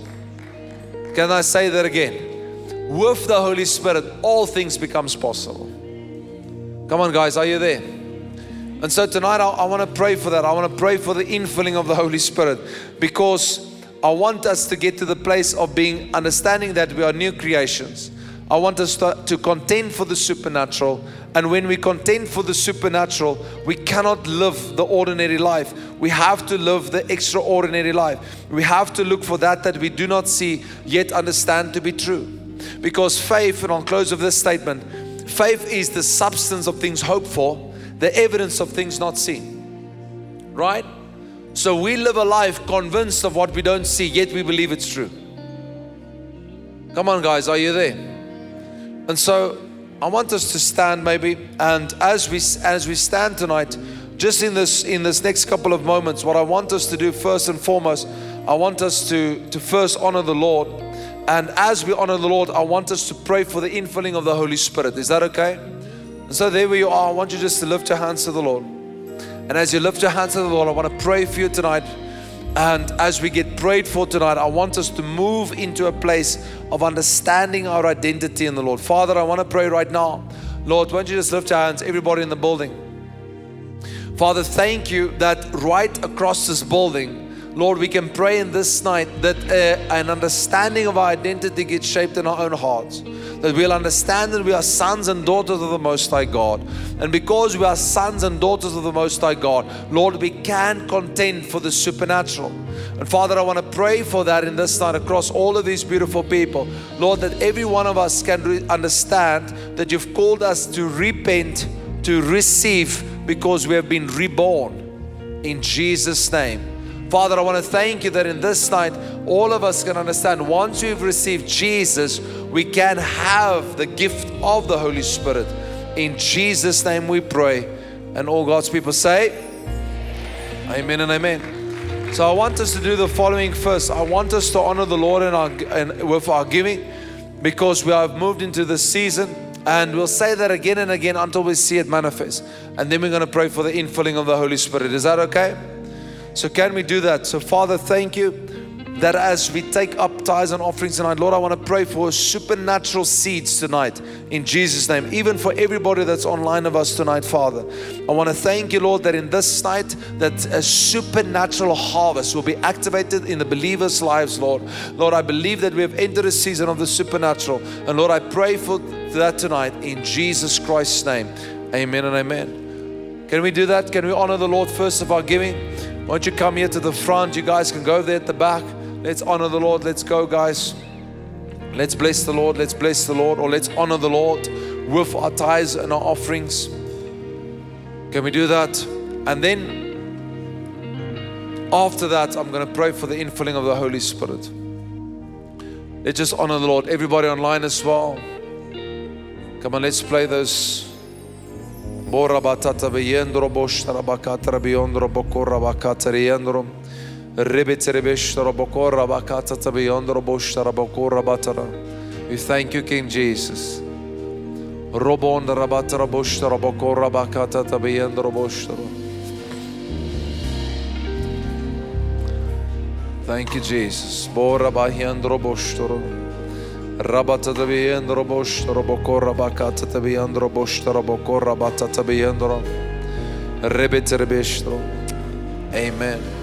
Speaker 1: Can I say that again? With the Holy Spirit, all things becomes possible. Come on, guys, are you there? And so tonight, I, I want to pray for that. I want to pray for the infilling of the Holy Spirit because I want us to get to the place of being understanding that we are new creations. I want us to, to contend for the supernatural. And when we contend for the supernatural, we cannot live the ordinary life. We have to live the extraordinary life. We have to look for that that we do not see yet understand to be true. Because faith, and I'll close with this statement faith is the substance of things hoped for, the evidence of things not seen. Right? So we live a life convinced of what we don't see, yet we believe it's true. Come on, guys, are you there? And so I want us to stand maybe, and as we as we stand tonight, just in this in this next couple of moments, what I want us to do first and foremost, I want us to to first honor the Lord. And as we honor the Lord, I want us to pray for the infilling of the Holy Spirit. Is that okay? And so there you are, I want you just to lift your hands to the Lord. And as you lift your hands to the Lord, I want to pray for you tonight. And as we get prayed for tonight, I want us to move into a place of understanding our identity in the Lord. Father, I want to pray right now. Lord, why don't you just lift your hands, everybody in the building? Father, thank you that right across this building, Lord, we can pray in this night that uh, an understanding of our identity gets shaped in our own hearts. That we'll understand that we are sons and daughters of the Most High God. And because we are sons and daughters of the Most High God, Lord, we can contend for the supernatural. And Father, I want to pray for that in this night across all of these beautiful people. Lord, that every one of us can re- understand that you've called us to repent, to receive, because we have been reborn. In Jesus' name. Father, I want to thank you that in this night, all of us can understand once we've received Jesus, we can have the gift of the Holy Spirit. In Jesus' name we pray. And all God's people say, Amen and Amen. So I want us to do the following first. I want us to honor the Lord in our, in, with our giving because we have moved into this season. And we'll say that again and again until we see it manifest. And then we're going to pray for the infilling of the Holy Spirit. Is that okay? So, can we do that? So, Father, thank you that as we take up tithes and offerings tonight, Lord, I want to pray for supernatural seeds tonight in Jesus' name, even for everybody that's online of us tonight, Father. I want to thank you, Lord, that in this night that a supernatural harvest will be activated in the believers' lives, Lord. Lord, I believe that we have entered a season of the supernatural. And Lord, I pray for that tonight in Jesus Christ's name. Amen and amen. Can we do that? Can we honor the Lord first of our giving? Why don't you come here to the front? You guys can go there at the back. Let's honor the Lord. Let's go, guys. Let's bless the Lord. Let's bless the Lord. Or let's honor the Lord with our tithes and our offerings. Can we do that? And then after that, I'm going to pray for the infilling of the Holy Spirit. Let's just honor the Lord. Everybody online as well. Come on, let's play those Bora batata beyendro boştara bakatara beyondro bokora bakatara yendro. Ribitere beştara bokora bakatata beyondro boştara bokora batara. We thank you King Jesus. Robon rabatara boştara bokora bakatata beyendro boştara. Thank you Jesus. Bora bahyendro boştara. Rabata beyendro boştara bokora bakatata beyendro boştara bokora batata beyendro. Ribitere beştara. Amen.